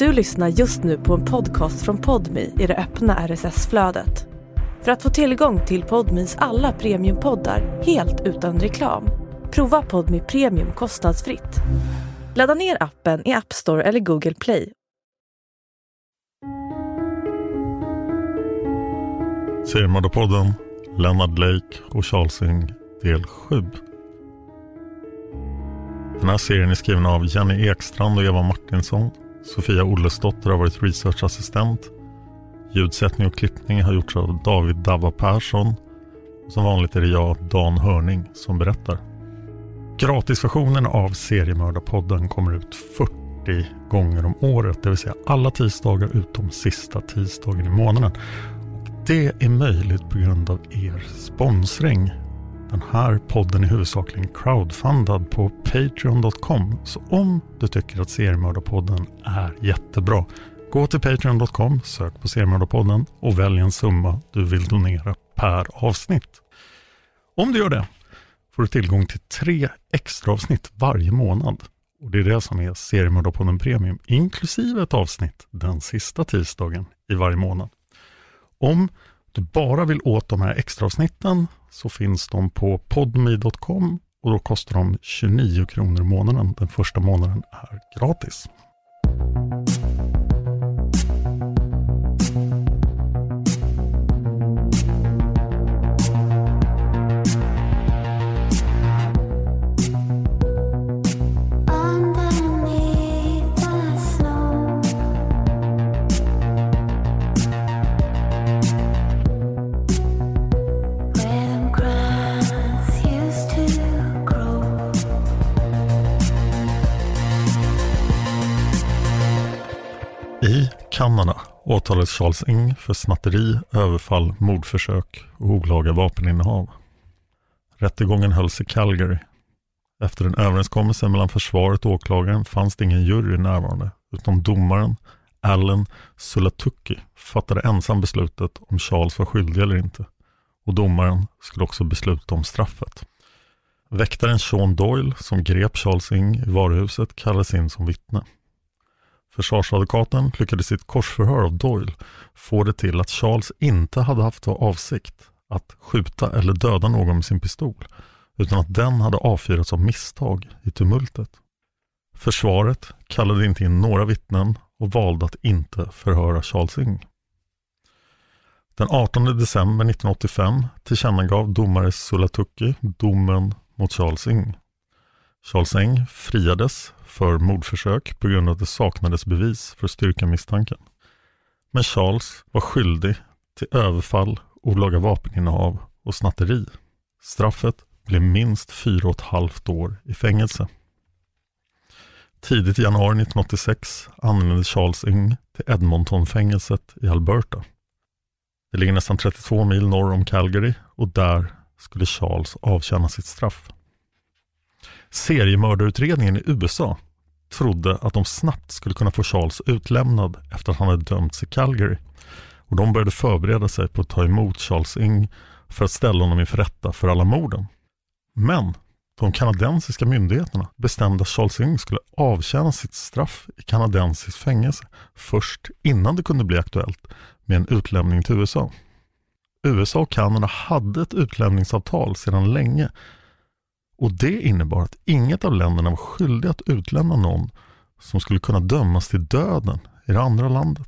Du lyssnar just nu på en podcast från Podmi i det öppna RSS-flödet. För att få tillgång till Podmis alla premiumpoddar helt utan reklam, prova Podmi Premium kostnadsfritt. Ladda ner appen i App Store eller Google Play. Seriemördarpodden, Leonard Lake och Charles Ing, del 7. Den här serien är skriven av Jenny Ekstrand och Eva Martinsson. Sofia Ollesdotter har varit researchassistent. Ljudsättning och klippning har gjorts av David Dava Persson. Och som vanligt är det jag, Dan Hörning, som berättar. Gratisversionen av Seriemördarpodden kommer ut 40 gånger om året, det vill säga alla tisdagar utom sista tisdagen i månaden. Och det är möjligt på grund av er sponsring. Den här podden är huvudsakligen crowdfundad på Patreon.com. Så om du tycker att Seriemördarpodden är jättebra, gå till Patreon.com, sök på Seriemördarpodden och välj en summa du vill donera per avsnitt. Om du gör det får du tillgång till tre extra avsnitt varje månad. Och Det är det som är Seriemördarpodden Premium, inklusive ett avsnitt den sista tisdagen i varje månad. Om du bara vill åt de här extra avsnitten så finns de på podmi.com och då kostar de 29 kronor i månaden. Den första månaden är gratis. Kanada åtalades Charles Ing för snatteri, överfall, mordförsök och olaga vapeninnehav. Rättegången hölls i Calgary. Efter en överenskommelse mellan försvaret och åklagaren fanns det ingen jury närvarande, utan domaren, Allen Sulatuki, fattade ensam beslutet om Charles var skyldig eller inte. Och domaren skulle också besluta om straffet. Väktaren Sean Doyle, som grep Charles Ing i varuhuset, kallades in som vittne. Försvarsadvokaten lyckades i ett korsförhör av Doyle få det till att Charles inte hade haft för avsikt att skjuta eller döda någon med sin pistol, utan att den hade avfyrats av misstag i tumultet. Försvaret kallade inte in några vittnen och valde att inte förhöra Charles Ing. Den 18 december 1985 tillkännagav domare Sulatuki domen mot Charles Ing. Charles Eng friades för mordförsök på grund av att det saknades bevis för att styrka misstanken. Men Charles var skyldig till överfall, olaga vapeninnehav och snatteri. Straffet blev minst fyra och ett halvt år i fängelse. Tidigt i januari 1986 anlände Charles Ing till Edmontonfängelset i Alberta. Det ligger nästan 32 mil norr om Calgary och där skulle Charles avtjäna sitt straff. Seriemördarutredningen i USA trodde att de snabbt skulle kunna få Charles utlämnad efter att han hade dömts i Calgary. Och de började förbereda sig på att ta emot Charles Ing för att ställa honom inför rätta för alla morden. Men de kanadensiska myndigheterna bestämde att Charles Ing skulle avtjäna sitt straff i kanadensiskt fängelse först innan det kunde bli aktuellt med en utlämning till USA. USA och Kanada hade ett utlämningsavtal sedan länge och det innebar att inget av länderna var skyldiga att utlämna någon som skulle kunna dömas till döden i det andra landet.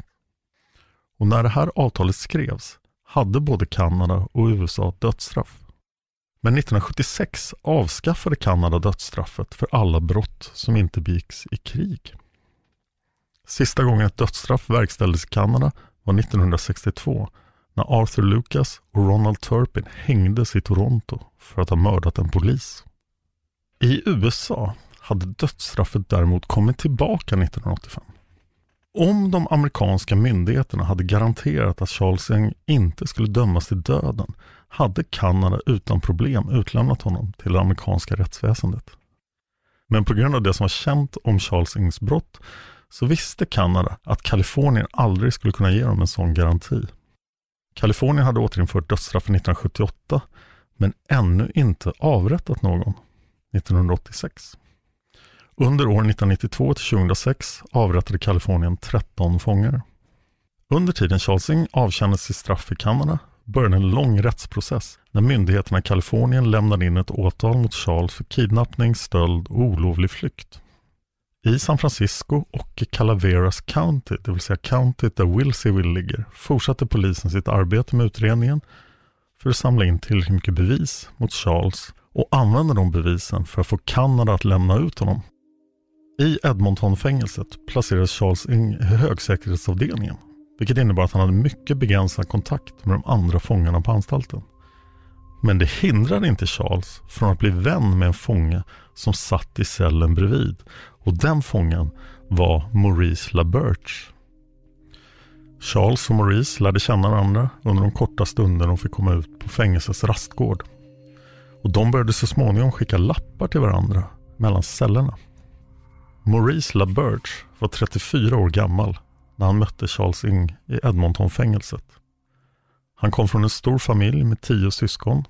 Och när det här avtalet skrevs hade både Kanada och USA dödsstraff. Men 1976 avskaffade Kanada dödsstraffet för alla brott som inte begicks i krig. Sista gången ett dödsstraff verkställdes i Kanada var 1962 när Arthur Lucas och Ronald Turpin hängdes i Toronto för att ha mördat en polis. I USA hade dödsstraffet däremot kommit tillbaka 1985. Om de amerikanska myndigheterna hade garanterat att Charles Eng inte skulle dömas till döden hade Kanada utan problem utlämnat honom till det amerikanska rättsväsendet. Men på grund av det som var känt om Charles Engs brott så visste Kanada att Kalifornien aldrig skulle kunna ge dem en sån garanti. Kalifornien hade återinfört dödsstraffet 1978 men ännu inte avrättat någon 1986. Under år 1992 till 2006 avrättade Kalifornien 13 fångar. Under tiden Charlesing avtjänade sitt straff i Kanada började en lång rättsprocess när myndigheterna i Kalifornien lämnade in ett åtal mot Charles för kidnappning, stöld och olovlig flykt. I San Francisco och i Calaveras County, det vill säga countyt där Wilseyville ligger, fortsatte polisen sitt arbete med utredningen för att samla in tillräckligt mycket bevis mot Charles och använde de bevisen för att få Kanada att lämna ut honom. I Edmontonfängelset placerades Charles in i högsäkerhetsavdelningen, vilket innebar att han hade mycket begränsad kontakt med de andra fångarna på anstalten. Men det hindrade inte Charles från att bli vän med en fånge som satt i cellen bredvid och den fången var Maurice LaBerge. Charles och Maurice lärde känna varandra under de korta stunder de fick komma ut på fängelsets rastgård. Och de började så småningom skicka lappar till varandra mellan cellerna. Maurice LaBerge var 34 år gammal när han mötte Charles Ing i Edmontonfängelset. Han kom från en stor familj med tio syskon.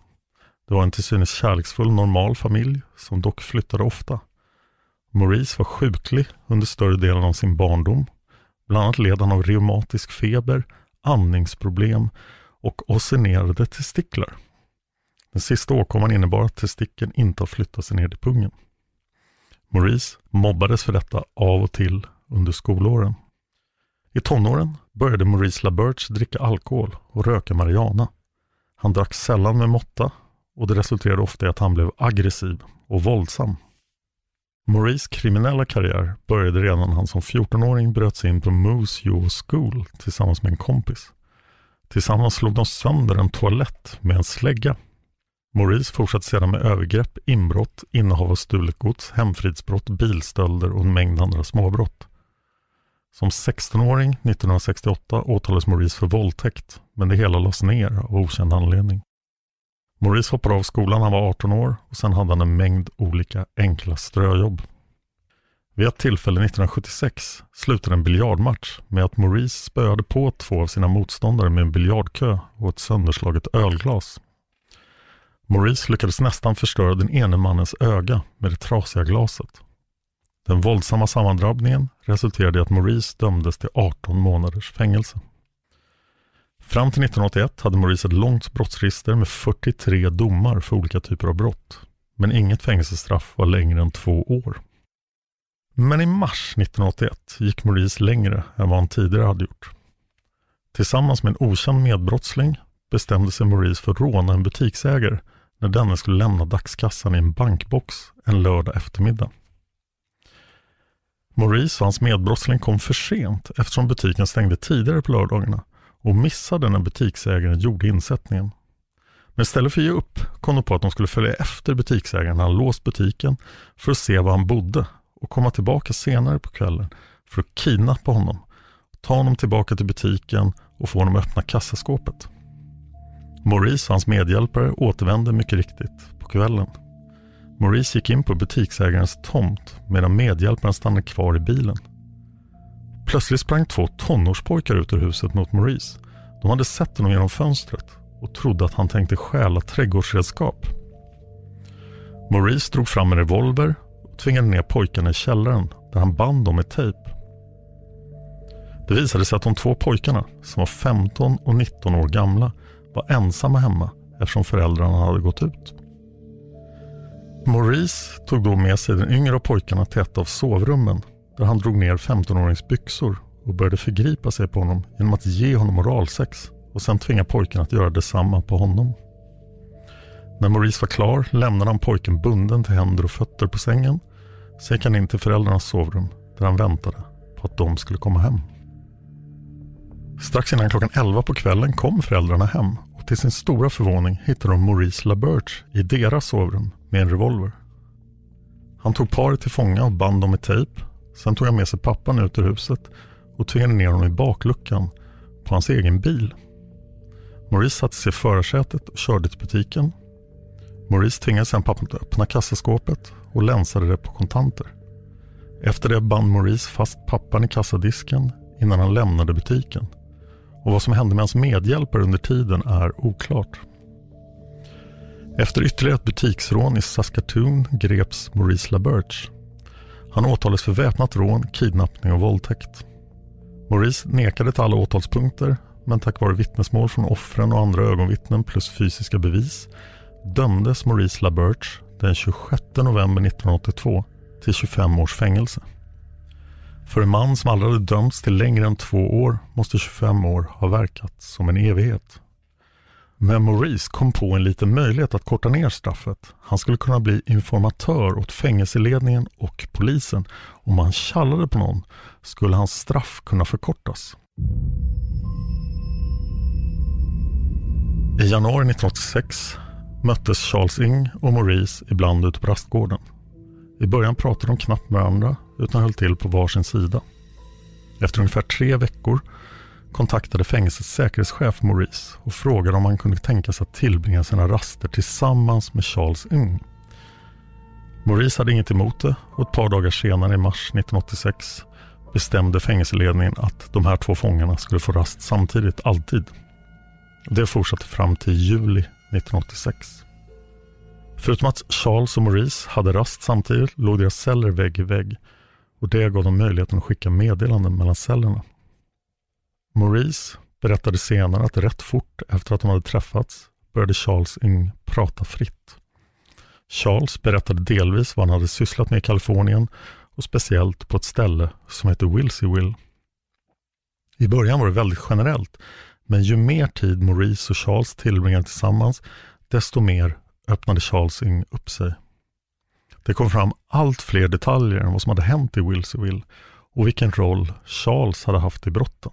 Det var en till synes kärleksfull normal familj som dock flyttade ofta. Maurice var sjuklig under större delen av sin barndom. Bland annat led han av reumatisk feber, andningsproblem och oscinerade testiklar. Den sista åkomman innebar att testikeln inte har flyttat sig ner till pungen. Maurice mobbades för detta av och till under skolåren. I tonåren började Maurice LaBerge dricka alkohol och röka marijuana. Han drack sällan med måtta och det resulterade ofta i att han blev aggressiv och våldsam. Maurice kriminella karriär började redan när han som 14-åring bröt sig in på Moose Jaw School tillsammans med en kompis. Tillsammans slog de sönder en toalett med en slägga. Maurice fortsatte sedan med övergrepp, inbrott, innehav av stulet gods, hemfridsbrott, bilstölder och en mängd andra småbrott. Som 16-åring 1968 åtalades Maurice för våldtäkt, men det hela lades ner av okänd anledning. Maurice hoppade av skolan när han var 18 år och sen hade han en mängd olika enkla ströjobb. Vid ett tillfälle 1976 slutade en biljardmatch med att Maurice spöade på två av sina motståndare med en biljardkö och ett sönderslaget ölglas. Maurice lyckades nästan förstöra den ene mannens öga med det trasiga glaset. Den våldsamma sammandrabbningen resulterade i att Maurice dömdes till 18 månaders fängelse. Fram till 1981 hade Maurice ett långt brottsregister med 43 domar för olika typer av brott. Men inget fängelsestraff var längre än två år. Men i mars 1981 gick Maurice längre än vad han tidigare hade gjort. Tillsammans med en okänd medbrottsling bestämde sig Maurice för att råna en butiksägare när denne skulle lämna dagskassan i en bankbox en lördag eftermiddag. Maurice och hans medbrottsling kom för sent eftersom butiken stängde tidigare på lördagarna och missade när butiksägaren gjorde insättningen. Men istället för att ge upp kom de på att de skulle följa efter butiksägaren när han låst butiken för att se var han bodde och komma tillbaka senare på kvällen för att kidnappa honom, ta honom tillbaka till butiken och få honom att öppna kassaskåpet. Maurice och hans medhjälpare återvände mycket riktigt på kvällen. Maurice gick in på butiksägarens tomt medan medhjälparen stannade kvar i bilen. Plötsligt sprang två tonårspojkar ut ur huset mot Maurice. De hade sett honom genom fönstret och trodde att han tänkte stjäla trädgårdsredskap. Maurice drog fram en revolver och tvingade ner pojkarna i källaren där han band dem med tejp. Det visade sig att de två pojkarna, som var 15 och 19 år gamla, var ensamma hemma eftersom föräldrarna hade gått ut. Maurice tog då med sig den yngre av pojkarna till ett av sovrummen där han drog ner 15-årings byxor och började förgripa sig på honom genom att ge honom oralsex och sen tvinga pojken att göra detsamma på honom. När Maurice var klar lämnade han pojken bunden till händer och fötter på sängen. Sen gick han in till föräldrarnas sovrum där han väntade på att de skulle komma hem. Strax innan klockan 11 på kvällen kom föräldrarna hem och till sin stora förvåning hittade de Maurice LaBerge i deras sovrum med en revolver. Han tog paret till fånga och band dem med tejp. Sen tog han med sig pappan ut ur huset och tvingade ner honom i bakluckan på hans egen bil. Maurice satte sig i förarsätet och körde till butiken. Maurice tvingade sedan pappan att öppna kassaskåpet och länsade det på kontanter. Efter det band Maurice fast pappan i kassadisken innan han lämnade butiken. Och vad som hände med hans medhjälpare under tiden är oklart. Efter ytterligare ett butiksrån i Saskatoon greps Maurice LaBerge. Han åtalades för väpnat rån, kidnappning och våldtäkt. Maurice nekade till alla åtalspunkter men tack vare vittnesmål från offren och andra ögonvittnen plus fysiska bevis dömdes Maurice LaBerge den 26 november 1982 till 25 års fängelse. För en man som aldrig hade dömts till längre än två år måste 25 år ha verkat som en evighet. Men Maurice kom på en liten möjlighet att korta ner straffet. Han skulle kunna bli informatör åt fängelseledningen och polisen. Om han tjallade på någon skulle hans straff kunna förkortas. I januari 1986 möttes Charles Ing och Maurice ibland ute på rastgården. I början pratade de knappt med varandra utan höll till på varsin sida. Efter ungefär tre veckor kontaktade fängelsets säkerhetschef Maurice och frågade om han kunde tänka sig att tillbringa sina raster tillsammans med Charles Ung. Maurice hade inget emot det och ett par dagar senare i mars 1986 bestämde fängelseledningen att de här två fångarna skulle få rast samtidigt, alltid. Det fortsatte fram till juli 1986. Förutom att Charles och Maurice hade rast samtidigt låg deras celler vägg i vägg och det gav dem möjligheten att skicka meddelanden mellan cellerna. Maurice berättade senare att rätt fort efter att de hade träffats började Charles Ing prata fritt. Charles berättade delvis vad han hade sysslat med i Kalifornien och speciellt på ett ställe som heter Wilseyville. I början var det väldigt generellt, men ju mer tid Maurice och Charles tillbringade tillsammans, desto mer öppnade Charles Ing upp sig. Det kom fram allt fler detaljer om vad som hade hänt i Wilsonville och vilken roll Charles hade haft i brotten.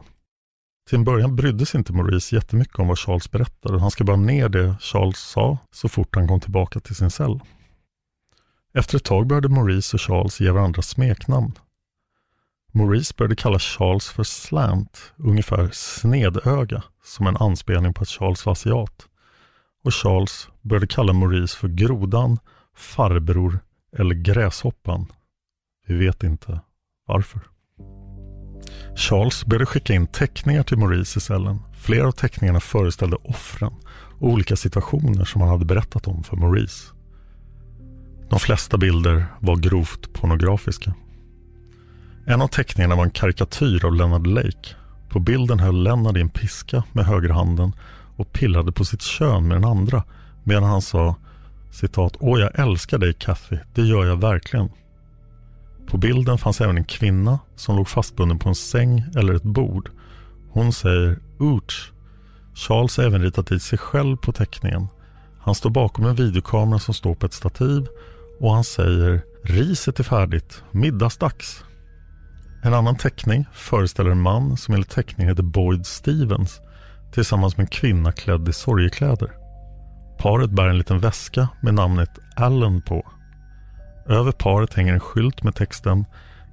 Till en början brydde sig inte Maurice jättemycket om vad Charles berättade. Han skrev bara ner det Charles sa så fort han kom tillbaka till sin cell. Efter ett tag började Maurice och Charles ge varandra smeknamn. Maurice började kalla Charles för Slant, ungefär snedöga, som en anspelning på att Charles var asiat. Och Charles började kalla Maurice för Grodan, Farbror eller Gräshoppan. Vi vet inte varför. Charles började skicka in teckningar till Maurice i cellen. Flera av teckningarna föreställde offren och olika situationer som han hade berättat om för Maurice. De flesta bilder var grovt pornografiska. En av teckningarna var en karikatyr av Leonard Lake. På bilden höll Leonard i en piska med högerhanden och pillade på sitt kön med den andra medan han sa citat Åh, jag älskar dig Kathy, det gör jag verkligen. På bilden fanns även en kvinna som låg fastbunden på en säng eller ett bord. Hon säger Ouch. Charles har även ritat dit sig själv på teckningen. Han står bakom en videokamera som står på ett stativ och han säger Riset är färdigt, middagsdags. En annan teckning föreställer en man som enligt teckningen heter Boyd Stevens tillsammans med en kvinna klädd i sorgekläder. Paret bär en liten väska med namnet Allen på. Över paret hänger en skylt med texten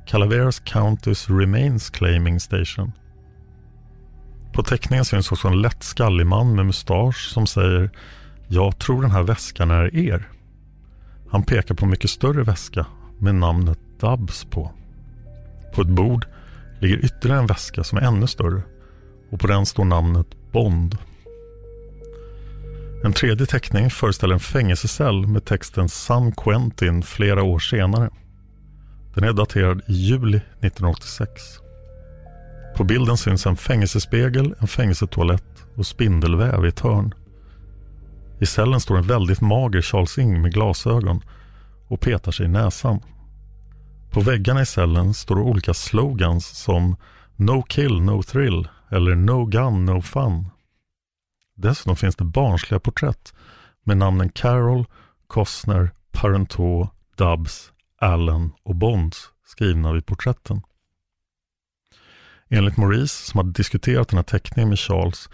Calaveras County's Remains Claiming Station. På teckningen syns också en lätt skallig man med mustasch som säger Jag tror den här väskan är er. Han pekar på en mycket större väska med namnet Dubs på. På ett bord ligger ytterligare en väska som är ännu större och på den står namnet Bond. En tredje teckning föreställer en fängelsecell med texten San Quentin flera år senare. Den är daterad i juli 1986. På bilden syns en fängelsespegel, en fängelsetoalett och spindelväv i ett hörn. I cellen står en väldigt mager Charles Ing med glasögon och petar sig i näsan. På väggarna i cellen står olika slogans som No kill, no thrill eller No gun, no fun. Dessutom finns det barnsliga porträtt med namnen Carol, Costner, Parenteau, Dubs, Allen och Bonds skrivna vid porträtten. Enligt Maurice, som hade diskuterat den här teckningen med Charles,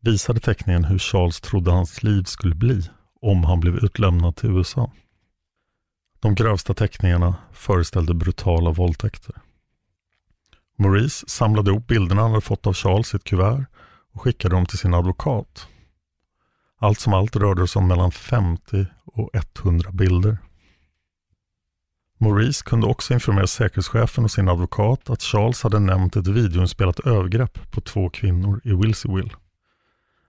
visade teckningen hur Charles trodde hans liv skulle bli om han blev utlämnad till USA. De grövsta teckningarna föreställde brutala våldtäkter. Maurice samlade ihop bilderna han hade fått av Charles i ett kuvert och skickade dem till sin advokat. Allt som allt rörde det sig om mellan 50 och 100 bilder. Maurice kunde också informera säkerhetschefen och sin advokat att Charles hade nämnt ett videoinspelat övergrepp på två kvinnor i Wilseyville.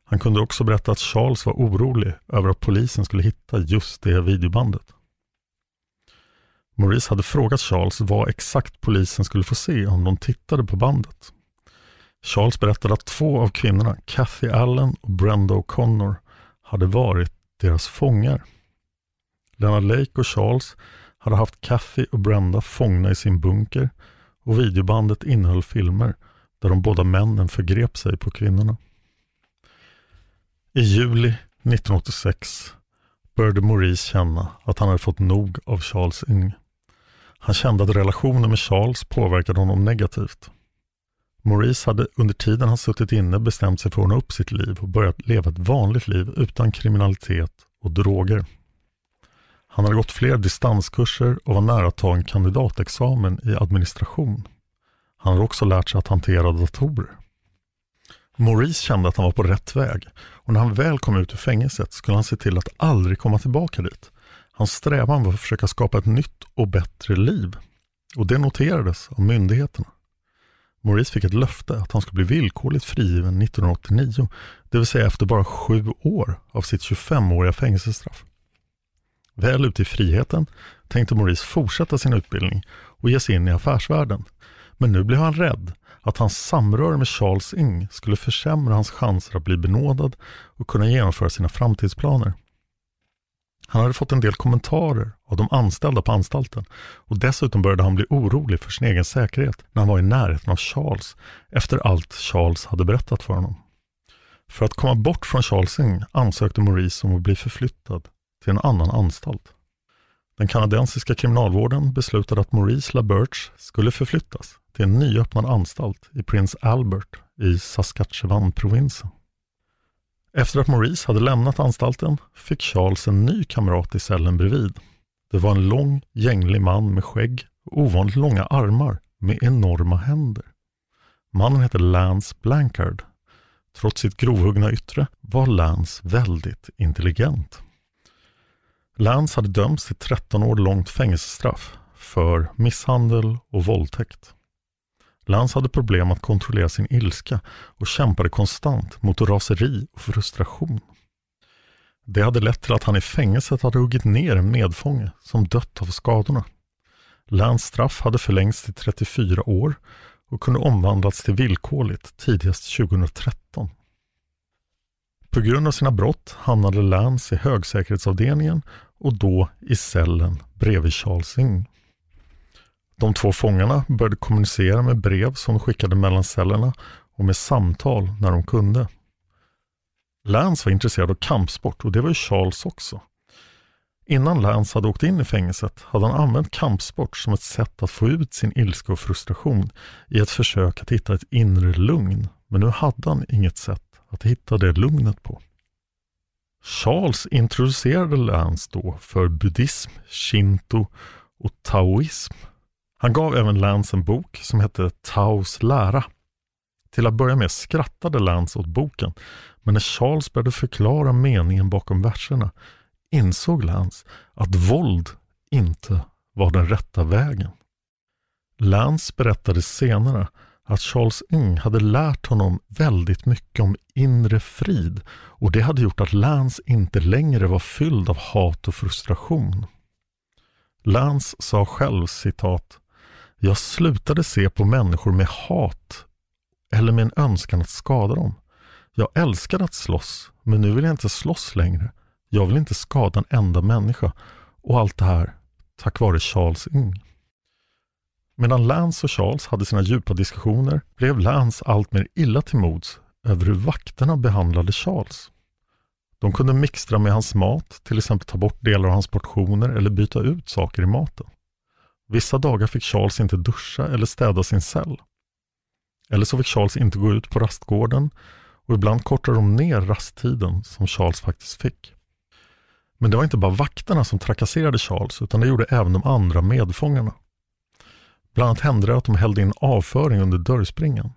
Han kunde också berätta att Charles var orolig över att polisen skulle hitta just det videobandet. Maurice hade frågat Charles vad exakt polisen skulle få se om de tittade på bandet. Charles berättade att två av kvinnorna, Kathy Allen och Brenda O'Connor, hade varit deras fångar. Leonard Lake och Charles hade haft Kathy och Brenda fångna i sin bunker och videobandet innehöll filmer där de båda männen förgrep sig på kvinnorna. I juli 1986 började Maurice känna att han hade fått nog av Charles Ng. Han kände att relationen med Charles påverkade honom negativt. Maurice hade under tiden han suttit inne bestämt sig för att ordna upp sitt liv och börjat leva ett vanligt liv utan kriminalitet och droger. Han hade gått fler distanskurser och var nära att ta en kandidatexamen i administration. Han hade också lärt sig att hantera datorer. Maurice kände att han var på rätt väg och när han väl kom ut ur fängelset skulle han se till att aldrig komma tillbaka dit. Hans strävan var att försöka skapa ett nytt och bättre liv. Och det noterades av myndigheterna. Maurice fick ett löfte att han skulle bli villkorligt frigiven 1989, det vill säga efter bara sju år av sitt 25-åriga fängelsestraff. Väl ute i friheten tänkte Maurice fortsätta sin utbildning och ge sig in i affärsvärlden. Men nu blev han rädd att hans samröre med Charles Ing skulle försämra hans chanser att bli benådad och kunna genomföra sina framtidsplaner. Han hade fått en del kommentarer av de anställda på anstalten och dessutom började han bli orolig för sin egen säkerhet när han var i närheten av Charles efter allt Charles hade berättat för honom. För att komma bort från Charlesing ansökte Maurice om att bli förflyttad till en annan anstalt. Den kanadensiska kriminalvården beslutade att Maurice LaBerge skulle förflyttas till en nyöppnad anstalt i Prince Albert i Saskatchewan-provinsen. Efter att Maurice hade lämnat anstalten fick Charles en ny kamrat i cellen bredvid. Det var en lång, gänglig man med skägg och ovanligt långa armar med enorma händer. Mannen hette Lance Blankard. Trots sitt grovhuggna yttre var Lance väldigt intelligent. Lance hade dömts till 13 år långt fängelsestraff för misshandel och våldtäkt. Lance hade problem att kontrollera sin ilska och kämpade konstant mot raseri och frustration. Det hade lett till att han i fängelset hade huggit ner en medfånge som dött av skadorna. Lance straff hade förlängts till 34 år och kunde omvandlats till villkorligt tidigast 2013. På grund av sina brott hamnade Lance i högsäkerhetsavdelningen och då i cellen bredvid Charles Ng. De två fångarna började kommunicera med brev som de skickade mellan cellerna och med samtal när de kunde. Lance var intresserad av kampsport och det var ju Charles också. Innan Lance hade åkt in i fängelset hade han använt kampsport som ett sätt att få ut sin ilska och frustration i ett försök att hitta ett inre lugn. Men nu hade han inget sätt att hitta det lugnet på. Charles introducerade Lance då för buddhism, shinto och taoism. Han gav även Lance en bok som hette Taos lära. Till att börja med skrattade Lance åt boken, men när Charles började förklara meningen bakom verserna insåg Lance att våld inte var den rätta vägen. Lance berättade senare att Charles Ng hade lärt honom väldigt mycket om inre frid och det hade gjort att Lance inte längre var fylld av hat och frustration. Lance sa själv citat jag slutade se på människor med hat eller med en önskan att skada dem. Jag älskade att slåss, men nu vill jag inte slåss längre. Jag vill inte skada en enda människa och allt det här tack vare Charles Ng. Medan Lance och Charles hade sina djupa diskussioner blev Lance allt mer illa till mods över hur vakterna behandlade Charles. De kunde mixtra med hans mat, till exempel ta bort delar av hans portioner eller byta ut saker i maten. Vissa dagar fick Charles inte duscha eller städa sin cell. Eller så fick Charles inte gå ut på rastgården och ibland kortade de ner rasttiden som Charles faktiskt fick. Men det var inte bara vakterna som trakasserade Charles utan det gjorde även de andra medfångarna. Bland annat hände det att de hällde in avföring under dörrspringan.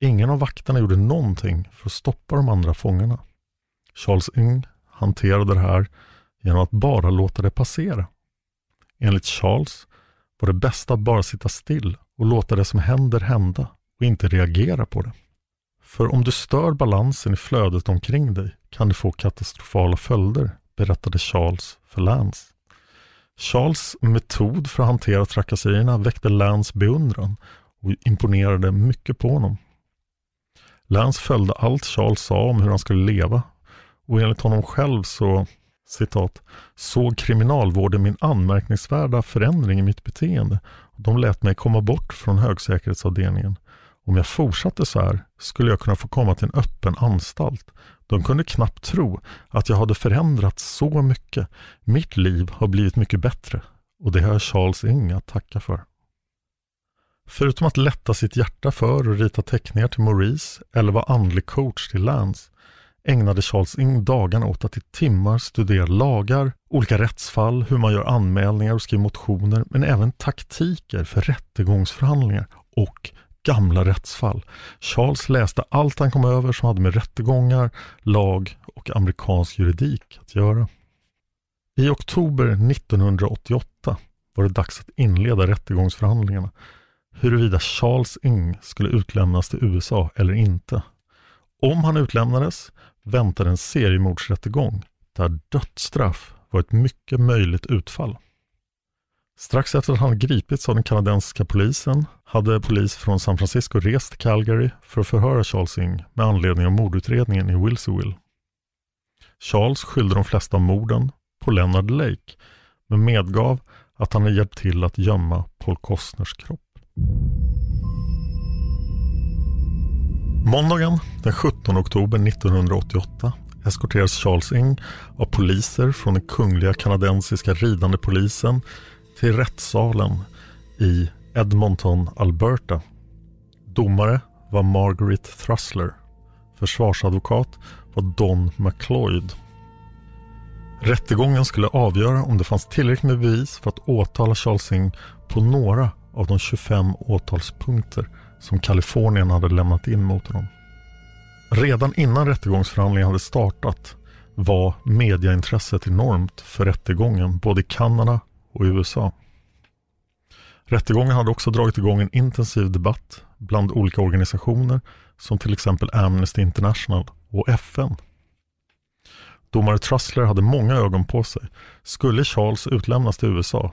Ingen av vakterna gjorde någonting för att stoppa de andra fångarna. Charles Ng hanterade det här genom att bara låta det passera. Enligt Charles var det bästa att bara sitta still och låta det som händer hända och inte reagera på det. För om du stör balansen i flödet omkring dig kan det få katastrofala följder, berättade Charles för Lance. Charles metod för att hantera trakasserierna väckte Lance beundran och imponerade mycket på honom. Lance följde allt Charles sa om hur han skulle leva och enligt honom själv så citat, såg kriminalvården min anmärkningsvärda förändring i mitt beteende. De lät mig komma bort från högsäkerhetsavdelningen. Om jag fortsatte så här skulle jag kunna få komma till en öppen anstalt. De kunde knappt tro att jag hade förändrats så mycket. Mitt liv har blivit mycket bättre och det har Charles Ing att tacka för. Förutom att lätta sitt hjärta för och rita teckningar till Maurice eller vara andlig coach till Lance ägnade Charles Ing dagarna åt att i timmar studera lagar, olika rättsfall, hur man gör anmälningar och skriver motioner, men även taktiker för rättegångsförhandlingar och gamla rättsfall. Charles läste allt han kom över som hade med rättegångar, lag och amerikansk juridik att göra. I oktober 1988 var det dags att inleda rättegångsförhandlingarna huruvida Charles Ing skulle utlämnas till USA eller inte. Om han utlämnades väntade en seriemordsrättegång där dödsstraff var ett mycket möjligt utfall. Strax efter att han gripits av den kanadensiska polisen hade polis från San Francisco rest till Calgary för att förhöra Charles Ing med anledning av mordutredningen i Wilsonville. Charles skyllde de flesta av morden på Leonard Lake men medgav att han hade hjälpt till att gömma Paul Costners kropp. Måndagen den 17 oktober 1988 eskorteras Charles Ing av poliser från den kungliga kanadensiska ridande polisen till rättssalen i Edmonton, Alberta. Domare var Margaret Thrusler. Försvarsadvokat var Don McLeod. Rättegången skulle avgöra om det fanns tillräckligt med bevis för att åtala Charles Ing på några av de 25 åtalspunkter som Kalifornien hade lämnat in mot honom. Redan innan rättegångsförhandlingen hade startat var mediaintresset enormt för rättegången både i Kanada och i USA. Rättegången hade också dragit igång en intensiv debatt bland olika organisationer som till exempel Amnesty International och FN. Domare Trussler hade många ögon på sig. Skulle Charles utlämnas till USA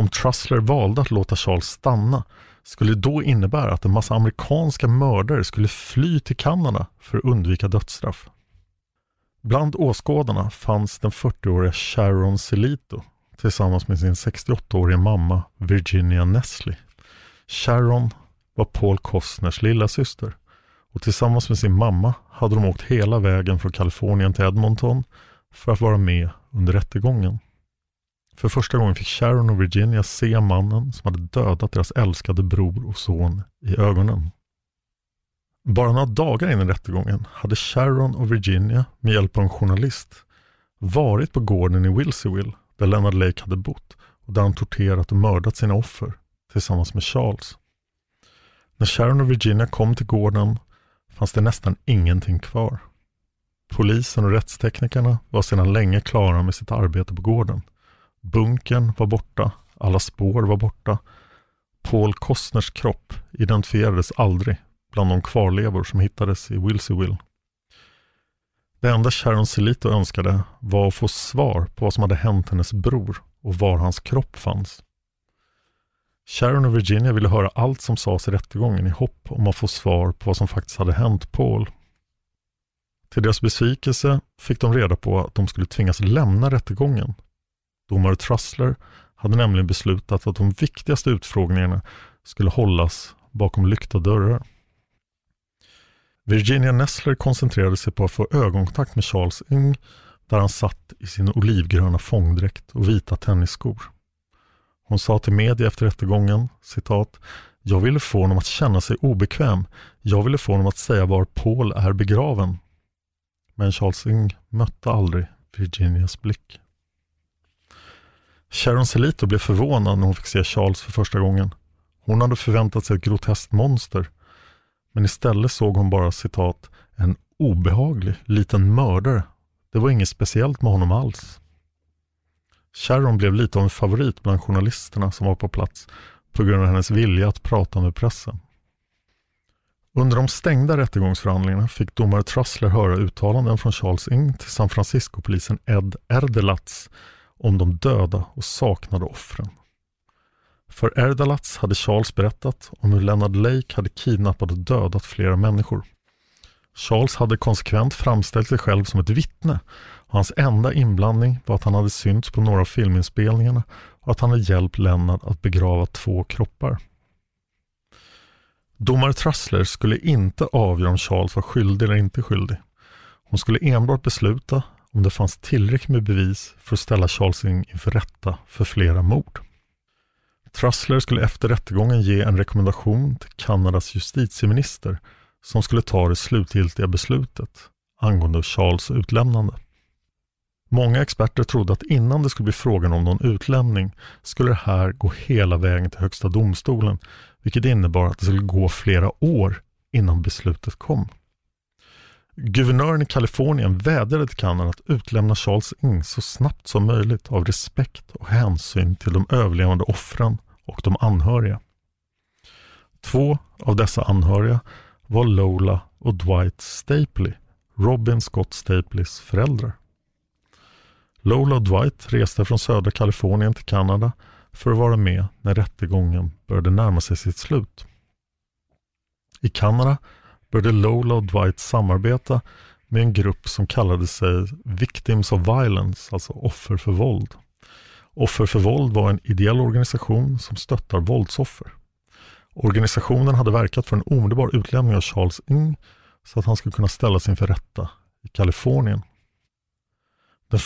Om Trussler valde att låta Charles stanna skulle det då innebära att en massa amerikanska mördare skulle fly till Kanada för att undvika dödsstraff. Bland åskådarna fanns den 40-åriga Sharon Celito tillsammans med sin 68-åriga mamma Virginia Nesley. Sharon var Paul Costners lilla syster och tillsammans med sin mamma hade de åkt hela vägen från Kalifornien till Edmonton för att vara med under rättegången. För första gången fick Sharon och Virginia se mannen som hade dödat deras älskade bror och son i ögonen. Bara några dagar innan rättegången hade Sharon och Virginia med hjälp av en journalist varit på gården i Wilsonville där Leonard Lake hade bott och där han torterat och mördat sina offer tillsammans med Charles. När Sharon och Virginia kom till gården fanns det nästan ingenting kvar. Polisen och rättsteknikerna var sedan länge klara med sitt arbete på gården. Bunkern var borta, alla spår var borta. Paul Costners kropp identifierades aldrig bland de kvarlevor som hittades i Wilseyville. Det enda Sharon Celito önskade var att få svar på vad som hade hänt hennes bror och var hans kropp fanns. Sharon och Virginia ville höra allt som sades i rättegången i hopp om att få svar på vad som faktiskt hade hänt Paul. Till deras besvikelse fick de reda på att de skulle tvingas lämna rättegången. Domare Trussler hade nämligen beslutat att de viktigaste utfrågningarna skulle hållas bakom lyckta dörrar. Virginia Nessler koncentrerade sig på att få ögonkontakt med Charles Ng där han satt i sin olivgröna fångdräkt och vita tennisskor. Hon sa till media efter rättegången, citat, jag ville få honom att känna sig obekväm. Jag ville få honom att säga var Paul är begraven. Men Charles Ng mötte aldrig Virginias blick. Sharon Selito blev förvånad när hon fick se Charles för första gången. Hon hade förväntat sig ett groteskt monster. Men istället såg hon bara citat, en obehaglig liten mördare. Det var inget speciellt med honom alls. Sharon blev lite av en favorit bland journalisterna som var på plats på grund av hennes vilja att prata med pressen. Under de stängda rättegångsförhandlingarna fick domare Trussler höra uttalanden från Charles Ing till San Francisco-polisen Ed Erdelatz om de döda och saknade offren. För Erdalats hade Charles berättat om hur Leonard Lake hade kidnappat och dödat flera människor. Charles hade konsekvent framställt sig själv som ett vittne och hans enda inblandning var att han hade synts på några av filminspelningarna och att han hade hjälpt Lennart att begrava två kroppar. Domare Trussler skulle inte avgöra om Charles var skyldig eller inte skyldig. Hon skulle enbart besluta om det fanns tillräckligt med bevis för att ställa Charles inför rätta för flera mord. Trussler skulle efter rättegången ge en rekommendation till Kanadas justitieminister som skulle ta det slutgiltiga beslutet angående Charles utlämnande. Många experter trodde att innan det skulle bli frågan om någon utlämning skulle det här gå hela vägen till Högsta domstolen, vilket innebar att det skulle gå flera år innan beslutet kom. Guvernören i Kalifornien vädjade till Kanada att utlämna Charles Ing så snabbt som möjligt av respekt och hänsyn till de överlevande offren och de anhöriga. Två av dessa anhöriga var Lola och Dwight Stapley, Robin Scott Stapleys föräldrar. Lola och Dwight reste från södra Kalifornien till Kanada för att vara med när rättegången började närma sig sitt slut. I Kanada började Lola och Dwight samarbeta med en grupp som kallade sig Victims of Violence, alltså offer för våld. Offer för våld var en ideell organisation som stöttar våldsoffer. Organisationen hade verkat för en omedelbar utlämning av Charles Ng så att han skulle kunna ställas inför rätta i Kalifornien. Den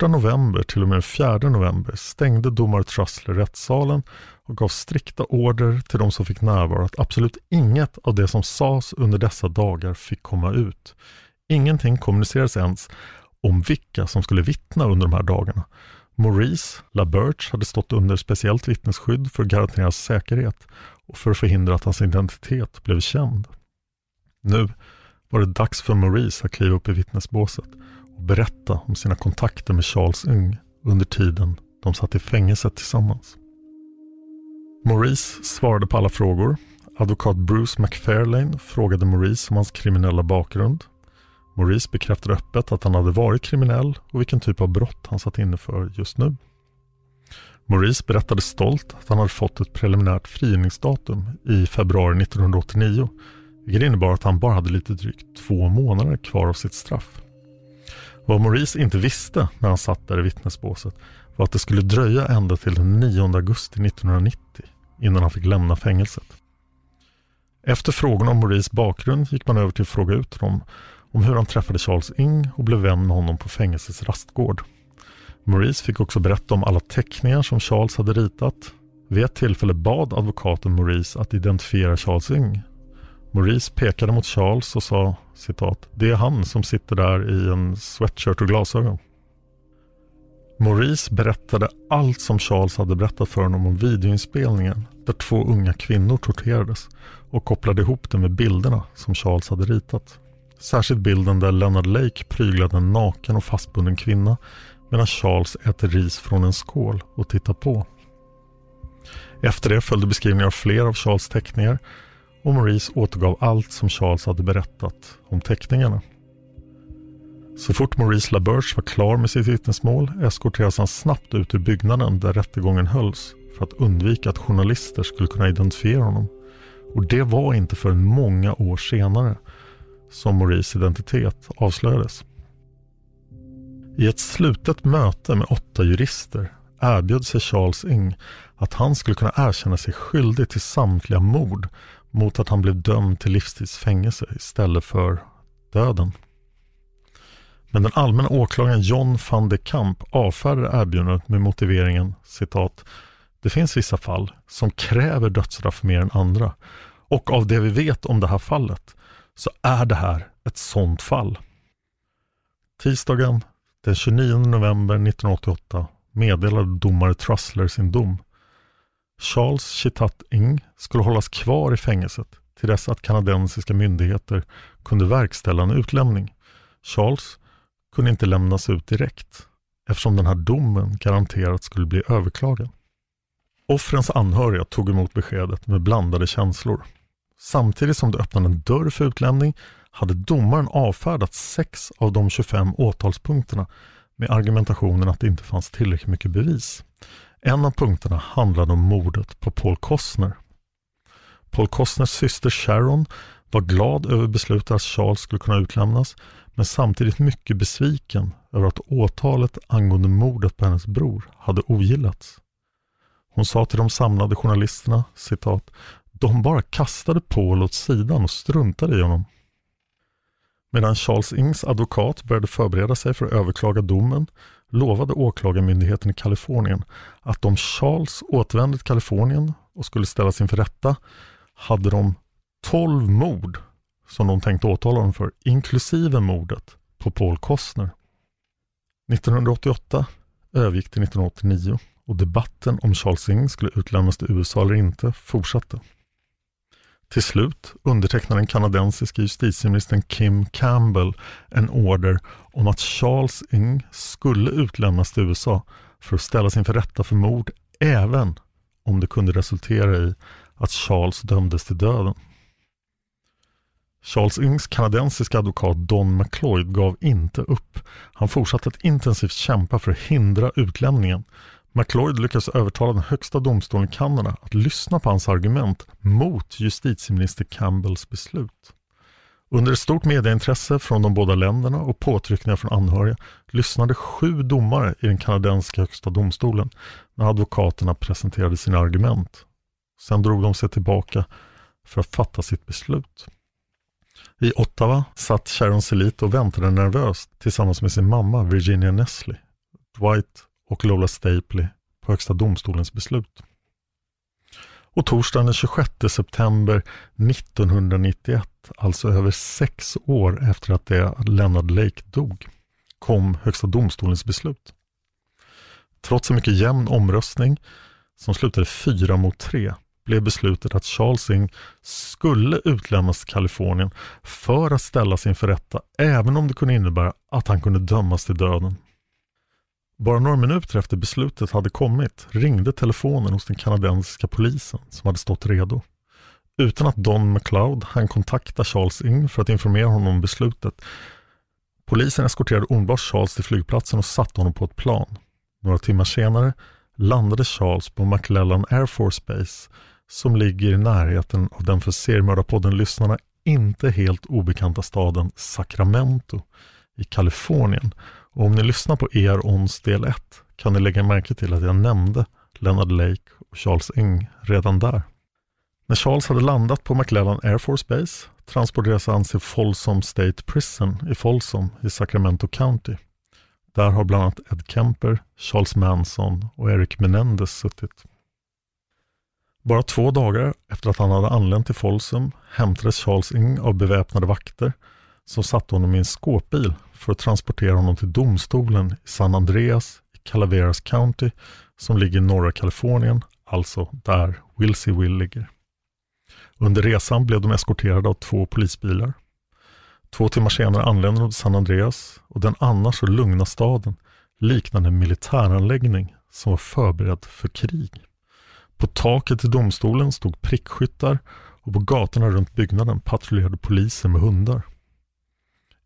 1 november till och med den 4 november stängde domare Trussler rättssalen och gav strikta order till de som fick närvara att absolut inget av det som sades under dessa dagar fick komma ut. Ingenting kommunicerades ens om vilka som skulle vittna under de här dagarna. Maurice LaBerge hade stått under speciellt vittnesskydd för att garantera säkerhet och för att förhindra att hans identitet blev känd. Nu var det dags för Maurice att kliva upp i vittnesbåset och berätta om sina kontakter med Charles Ng under tiden de satt i fängelset tillsammans. Maurice svarade på alla frågor. Advokat Bruce McFarlane frågade Maurice om hans kriminella bakgrund. Maurice bekräftade öppet att han hade varit kriminell och vilken typ av brott han satt inne för just nu. Maurice berättade stolt att han hade fått ett preliminärt frigivningsdatum i februari 1989 vilket innebar att han bara hade lite drygt två månader kvar av sitt straff. Vad Maurice inte visste när han satt där i vittnesbåset var att det skulle dröja ända till den 9 augusti 1990 innan han fick lämna fängelset. Efter frågorna om Maurice bakgrund gick man över till att fråga ut honom om hur han träffade Charles Ing och blev vän med honom på fängelsets rastgård. Maurice fick också berätta om alla teckningar som Charles hade ritat. Vid ett tillfälle bad advokaten Maurice att identifiera Charles Ing Maurice pekade mot Charles och sa citat, det är han som sitter där i en sweatshirt och glasögon. Maurice berättade allt som Charles hade berättat för honom om videoinspelningen där två unga kvinnor torterades och kopplade ihop det med bilderna som Charles hade ritat. Särskilt bilden där Leonard Lake pryglade en naken och fastbunden kvinna medan Charles äter ris från en skål och tittar på. Efter det följde beskrivningar av fler av Charles teckningar och Maurice återgav allt som Charles hade berättat om teckningarna. Så fort Maurice LaBerge var klar med sitt vittnesmål eskorterades han snabbt ut ur byggnaden där rättegången hölls för att undvika att journalister skulle kunna identifiera honom. Och det var inte förrän många år senare som Maurice identitet avslöjades. I ett slutet möte med åtta jurister erbjöd sig Charles Ing att han skulle kunna erkänna sig skyldig till samtliga mord mot att han blev dömd till livstidsfängelse istället för döden. Men den allmänna åklagaren John van de Kamp avfärdade erbjudandet med motiveringen citat Det finns vissa fall som kräver dödsstraff mer än andra och av det vi vet om det här fallet så är det här ett sådant fall. Tisdagen den 29 november 1988 meddelade domare Trussler sin dom. Charles Chitat Ing skulle hållas kvar i fängelset till dess att kanadensiska myndigheter kunde verkställa en utlämning. Charles kunde inte lämnas ut direkt eftersom den här domen garanterat skulle bli överklagad. Offrens anhöriga tog emot beskedet med blandade känslor. Samtidigt som det öppnade en dörr för utlämning hade domaren avfärdat sex av de 25 åtalspunkterna med argumentationen att det inte fanns tillräckligt mycket bevis. En av punkterna handlade om mordet på Paul Costner. Paul Costners syster Sharon var glad över beslutet att Charles skulle kunna utlämnas men samtidigt mycket besviken över att åtalet angående mordet på hennes bror hade ogillats. Hon sa till de samlade journalisterna, citat, de bara kastade Paul åt sidan och struntade i honom. Medan Charles Ings advokat började förbereda sig för att överklaga domen lovade åklagarmyndigheten i Kalifornien att om Charles återvände till Kalifornien och skulle ställas inför rätta hade de 12 mord som de tänkte åtala honom för, inklusive mordet på Paul Costner. 1988 övergick till 1989 och debatten om Charles Ing skulle utlämnas till USA eller inte fortsatte. Till slut undertecknade den kanadensiska justitieministern Kim Campbell en order om att Charles Ng skulle utlämnas till USA för att ställas inför rätta för mord även om det kunde resultera i att Charles dömdes till döden. Charles Ings kanadensiska advokat Don McLeod gav inte upp. Han fortsatte att intensivt kämpa för att hindra utlämningen McLeod lyckades övertala den högsta domstolen i Kanada att lyssna på hans argument mot justitieminister Campbells beslut. Under ett stort medieintresse från de båda länderna och påtryckningar från anhöriga lyssnade sju domare i den kanadensiska högsta domstolen när advokaterna presenterade sina argument. Sen drog de sig tillbaka för att fatta sitt beslut. I Ottawa satt Sharon Selit och väntade nervöst tillsammans med sin mamma Virginia Nesley. Dwight och Lola Stapley på Högsta domstolens beslut. Och torsdagen den 26 september 1991, alltså över sex år efter att det Leonard Lake dog, kom Högsta domstolens beslut. Trots en mycket jämn omröstning som slutade fyra mot tre blev beslutet att Charles Ing skulle utlämnas till Kalifornien för att ställas inför rätta även om det kunde innebära att han kunde dömas till döden. Bara några minuter efter beslutet hade kommit ringde telefonen hos den kanadensiska polisen som hade stått redo. Utan att Don McLeod hann kontakta Charles Ing för att informera honom om beslutet. Polisen eskorterade omedelbart Charles till flygplatsen och satte honom på ett plan. Några timmar senare landade Charles på McLellan Air Force Base som ligger i närheten av den för seriemördarpodden-lyssnarna inte helt obekanta staden Sacramento i Kalifornien och om ni lyssnar på ER Ons del 1 kan ni lägga märke till att jag nämnde Leonard Lake och Charles Ing redan där. När Charles hade landat på McLellan Air Force Base transporterades han till Folsom State Prison i Folsom i Sacramento County. Där har bland annat Ed Kemper, Charles Manson och Eric Menendez suttit. Bara två dagar efter att han hade anlänt till Folsom hämtades Charles Ing av beväpnade vakter som satte honom i en skåpbil för att transportera honom till domstolen i San Andreas i Calaveras County som ligger i norra Kalifornien, alltså där Wilsey Will ligger. Under resan blev de eskorterade av två polisbilar. Två timmar senare anlände de till San Andreas och den annars så lugna staden liknande en militäranläggning som var förberedd för krig. På taket i domstolen stod prickskyttar och på gatorna runt byggnaden patrullerade poliser med hundar.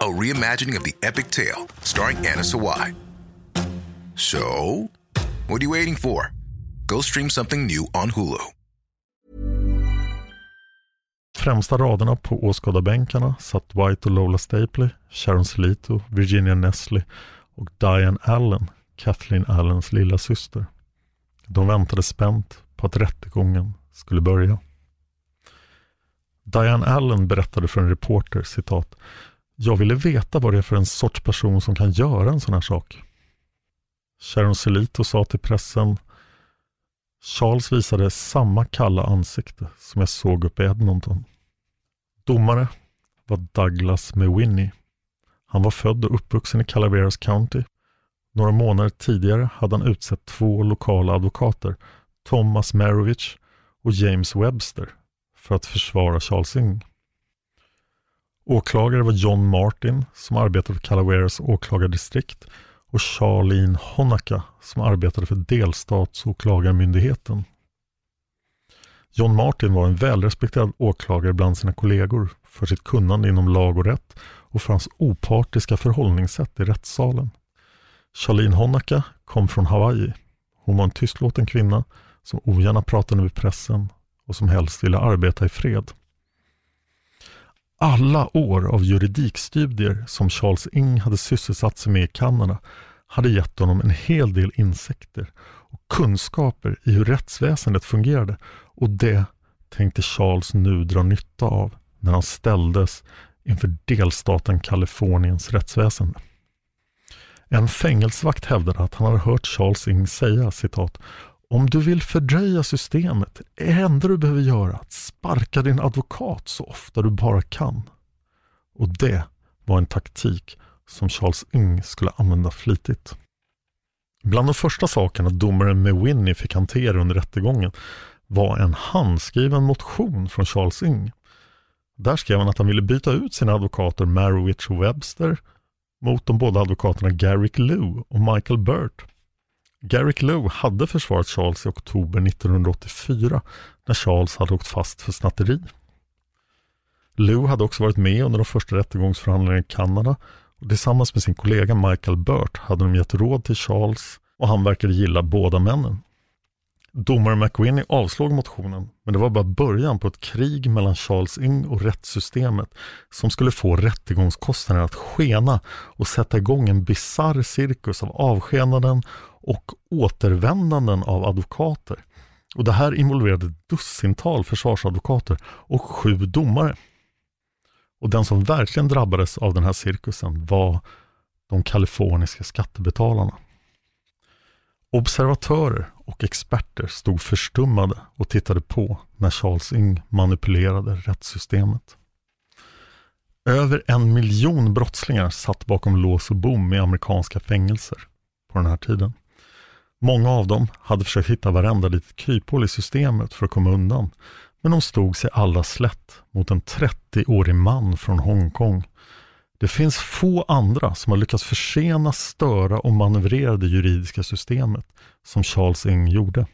a reimagining of the epic tale, starring Anna Sawai. So, what are you waiting for? Go stream something new on Hulu. Främsta raderna på åskådarbänkarna satt White och Lola Stapley, Sharon Salito, Virginia Nestle och Diane Allen, Kathleen Allens lilla syster. De väntade spänt på att rättegången skulle börja. Diane Allen berättade för en reporter citat jag ville veta vad det är för en sorts person som kan göra en sån här sak. Sharon Celito sa till pressen Charles visade samma kalla ansikte som jag såg uppe i Edmonton. Domare var Douglas Mewinnie. Han var född och uppvuxen i Calaveras County. Några månader tidigare hade han utsett två lokala advokater, Thomas Marovich och James Webster, för att försvara Charles Ng. Åklagare var John Martin som arbetade för Calaveras åklagardistrikt och Charlene Honaka som arbetade för delstatsåklagarmyndigheten. John Martin var en välrespekterad åklagare bland sina kollegor för sitt kunnande inom lag och rätt och för hans opartiska förhållningssätt i rättssalen. Charlene Honaka kom från Hawaii. Hon var en tystlåten kvinna som ogärna pratade med pressen och som helst ville arbeta i fred. Alla år av juridikstudier som Charles Ing hade sysselsatt sig med i Kanada hade gett honom en hel del insikter och kunskaper i hur rättsväsendet fungerade och det tänkte Charles nu dra nytta av när han ställdes inför delstaten Kaliforniens rättsväsende. En fängelsevakt hävdade att han hade hört Charles Ing säga citat om du vill fördröja systemet är det enda du behöver göra att sparka din advokat så ofta du bara kan. Och det var en taktik som Charles Ing skulle använda flitigt. Bland de första sakerna domaren Mewinnie fick hantera under rättegången var en handskriven motion från Charles Ing. Där skrev han att han ville byta ut sina advokater Marowitz och Webster mot de båda advokaterna Garrick Lew och Michael Burt. Garrick Lowe hade försvarat Charles i oktober 1984 när Charles hade åkt fast för snatteri. Lew hade också varit med under de första rättegångsförhandlingarna i Kanada och tillsammans med sin kollega Michael Burt hade de gett råd till Charles och han verkade gilla båda männen. Domare McWinney avslog motionen, men det var bara början på ett krig mellan Charles Ing och rättssystemet som skulle få rättegångskostnaderna att skena och sätta igång en bizarr cirkus av avskedanden och återvändanden av advokater. Och Det här involverade dussintal försvarsadvokater och sju domare. Och den som verkligen drabbades av den här cirkusen var de kaliforniska skattebetalarna. Observatörer och experter stod förstummade och tittade på när Charles Ing manipulerade rättssystemet. Över en miljon brottslingar satt bakom lås och bom i amerikanska fängelser på den här tiden. Många av dem hade försökt hitta varenda litet kryphål i systemet för att komma undan, men de stod sig alla slätt mot en 30-årig man från Hongkong det finns få andra som har lyckats försena, störa och manövrera det juridiska systemet som Charles Ing gjorde.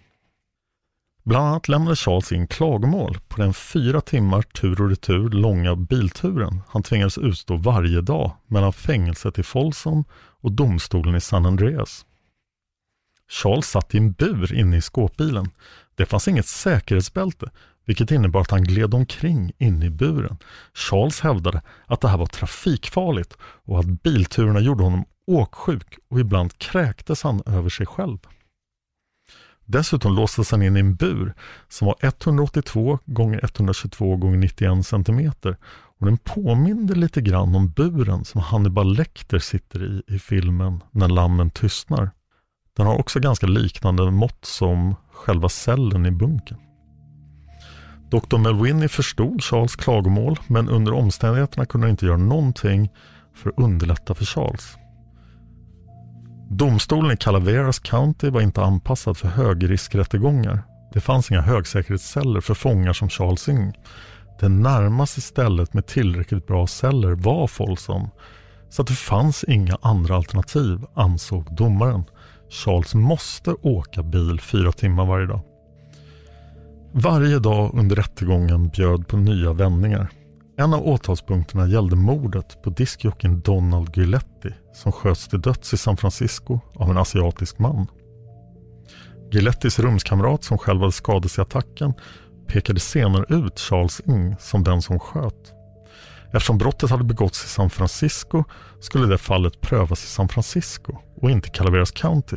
Bland annat lämnade Charles in klagomål på den fyra timmar tur och retur långa bilturen han tvingades utstå varje dag mellan fängelset i Folsom och domstolen i San Andreas. Charles satt i en bur inne i skåpbilen. Det fanns inget säkerhetsbälte vilket innebar att han gled omkring inne i buren. Charles hävdade att det här var trafikfarligt och att bilturerna gjorde honom åksjuk och ibland kräktes han över sig själv. Dessutom låstes han in i en bur som var 182 x 122 x 91 cm och den påminde lite grann om buren som Hannibal Lecter sitter i i filmen När lammen tystnar. Den har också ganska liknande mått som själva cellen i bunkern. Dr. Melwini förstod Charles klagomål men under omständigheterna kunde han inte göra någonting för att underlätta för Charles. Domstolen i Calaveras County var inte anpassad för högriskrättegångar. Det fanns inga högsäkerhetsceller för fångar som Charles Ng. Det närmaste stället med tillräckligt bra celler var Folsom. Så att det fanns inga andra alternativ, ansåg domaren. Charles måste åka bil fyra timmar varje dag. Varje dag under rättegången bjöd på nya vändningar. En av åtalspunkterna gällde mordet på diskjocken Donald Giletti som sköts till döds i San Francisco av en asiatisk man. Gilettis rumskamrat som själv hade skadats i attacken pekade senare ut Charles Ng som den som sköt. Eftersom brottet hade begåtts i San Francisco skulle det fallet prövas i San Francisco och inte Calaveras County.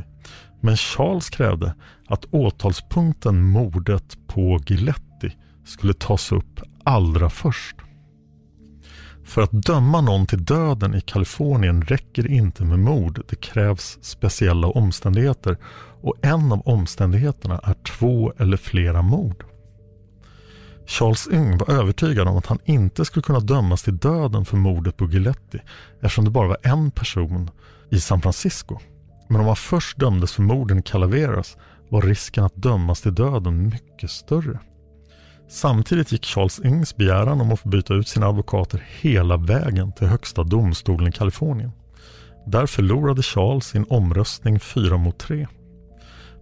Men Charles krävde att åtalspunkten mordet på Giletti skulle tas upp allra först. För att döma någon till döden i Kalifornien räcker det inte med mord. Det krävs speciella omständigheter och en av omständigheterna är två eller flera mord. Charles Yng var övertygad om att han inte skulle kunna dömas till döden för mordet på Giletti eftersom det bara var en person i San Francisco. Men om han först dömdes för morden i Calaveras var risken att dömas till döden mycket större. Samtidigt gick Charles Ings begäran om att få byta ut sina advokater hela vägen till högsta domstolen i Kalifornien. Där förlorade Charles sin omröstning 4 mot 3.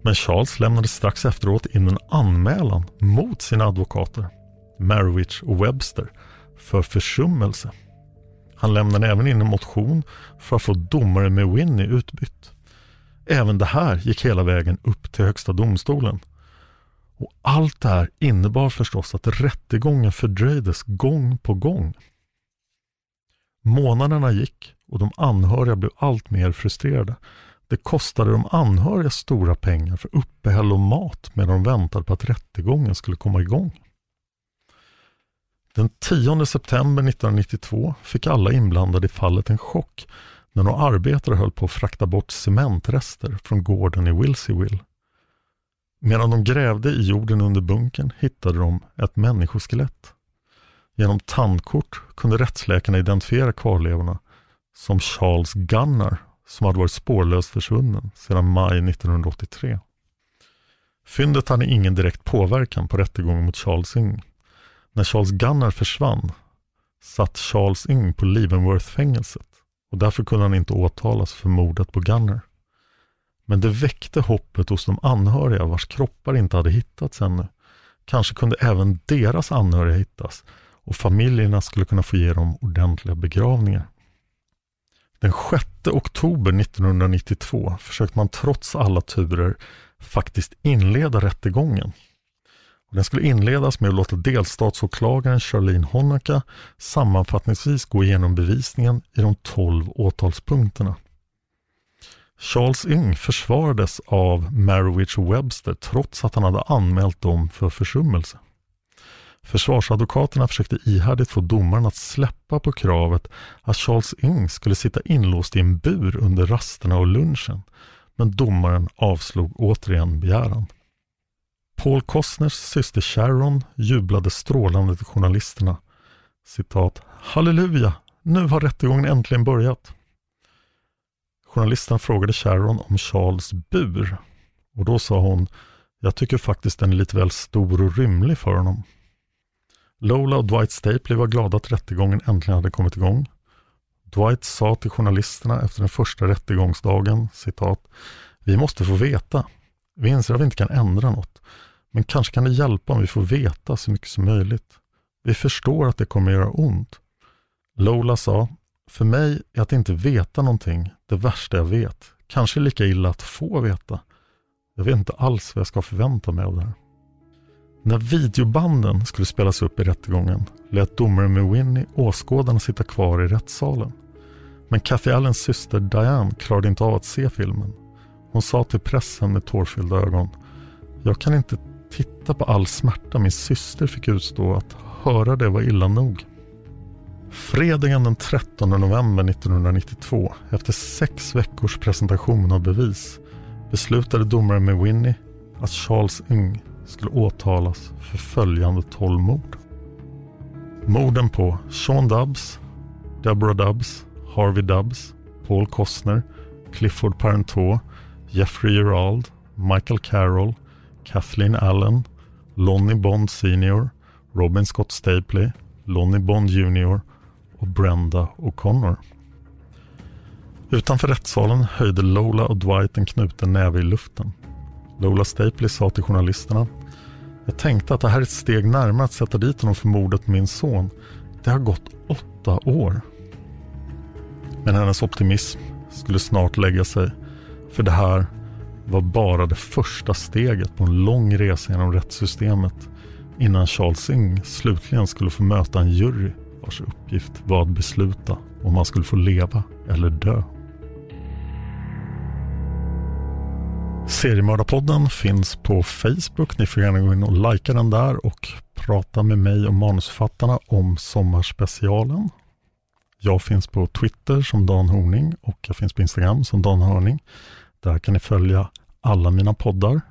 Men Charles lämnade strax efteråt in en anmälan mot sina advokater, Marowitch och Webster, för försummelse. Han lämnade även in en motion för att få domare med Winnie utbytt. Även det här gick hela vägen upp till högsta domstolen. Och allt det här innebar förstås att rättegången fördröjdes gång på gång. Månaderna gick och de anhöriga blev allt mer frustrerade. Det kostade de anhöriga stora pengar för uppehälle och mat medan de väntade på att rättegången skulle komma igång. Den 10 september 1992 fick alla inblandade i fallet en chock när några arbetare höll på att frakta bort cementrester från gården i Wilseyville. Medan de grävde i jorden under bunkern hittade de ett människoskelett. Genom tandkort kunde rättsläkarna identifiera kvarlevorna som Charles Gunnar som hade varit spårlöst försvunnen sedan maj 1983. Fyndet hade ingen direkt påverkan på rättegången mot Charles Yng. När Charles Gunnar försvann satt Charles Yng på Leavenworth-fängelset och därför kunde han inte åtalas för mordet på Gunner. Men det väckte hoppet hos de anhöriga vars kroppar inte hade hittats ännu. Kanske kunde även deras anhöriga hittas och familjerna skulle kunna få ge dem ordentliga begravningar. Den 6 oktober 1992 försökte man trots alla turer faktiskt inleda rättegången. Den skulle inledas med att låta delstatsåklagaren Charlene Honaka sammanfattningsvis gå igenom bevisningen i de 12 åtalspunkterna. Charles Ng försvarades av Marowitch och Webster trots att han hade anmält dem för försummelse. Försvarsadvokaterna försökte ihärdigt få domaren att släppa på kravet att Charles Ng skulle sitta inlåst i en bur under rasterna och lunchen, men domaren avslog återigen begäran. Paul Costners syster Sharon jublade strålande till journalisterna. Citat. Halleluja, nu har rättegången äntligen börjat. Journalisten frågade Sharon om Charles bur och då sa hon Jag tycker faktiskt den är lite väl stor och rymlig för honom. Lola och Dwight Stapley var glada att rättegången äntligen hade kommit igång. Dwight sa till journalisterna efter den första rättegångsdagen, citat, Vi måste få veta. Vi inser att vi inte kan ändra något, men kanske kan det hjälpa om vi får veta så mycket som möjligt. Vi förstår att det kommer att göra ont. Lola sa, för mig är att inte veta någonting det värsta jag vet. Kanske lika illa att få veta. Jag vet inte alls vad jag ska förvänta mig av det här. När videobanden skulle spelas upp i rättegången lät domaren med Winnie åskådarna sitta kvar i rättssalen. Men Kathy Allens syster Diane klarade inte av att se filmen. Hon sa till pressen med tårfyllda ögon. Jag kan inte titta på all smärta min syster fick utstå. Att höra det var illa nog. Fredagen den 13 november 1992, efter sex veckors presentation av bevis, beslutade domaren med Winnie att Charles Ng skulle åtalas för följande 12 mord. Morden på Sean Dubbs, Deborah Dubbs, Harvey Dubbs, Paul Costner, Clifford Parenteau, Jeffrey Gerald, Michael Carroll, Kathleen Allen, Lonnie Bond Senior Robin Scott Stapley, Lonnie Bond Jr och Brenda O'Connor. Utanför rättssalen höjde Lola och Dwight en knuten näve i luften. Lola Stapley sa till journalisterna Jag tänkte att det här är ett steg närmare att sätta dit honom för mordet på min son. Det har gått åtta år. Men hennes optimism skulle snart lägga sig. För det här var bara det första steget på en lång resa genom rättssystemet innan Charles Singh slutligen skulle få möta en jury vars uppgift var att besluta om han skulle få leva eller dö. Seriemördarpodden finns på Facebook. Ni får gärna gå in och likea den där och prata med mig och manusförfattarna om sommarspecialen. Jag finns på Twitter som Dan Horning och jag finns på Instagram som Dan Hörning. Där kan ni följa alla mina poddar.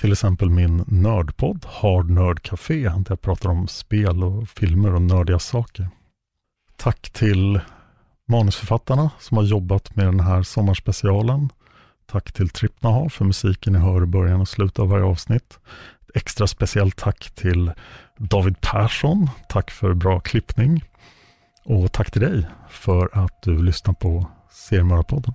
Till exempel min nördpodd Hard Nerd Café där jag pratar om spel och filmer och nördiga saker. Tack till manusförfattarna som har jobbat med den här sommarspecialen. Tack till Trippnaha för musiken ni hör i början och slutet av varje avsnitt. Ett extra speciellt tack till David Persson. Tack för bra klippning. Och tack till dig för att du lyssnar på Seriemördarpodden.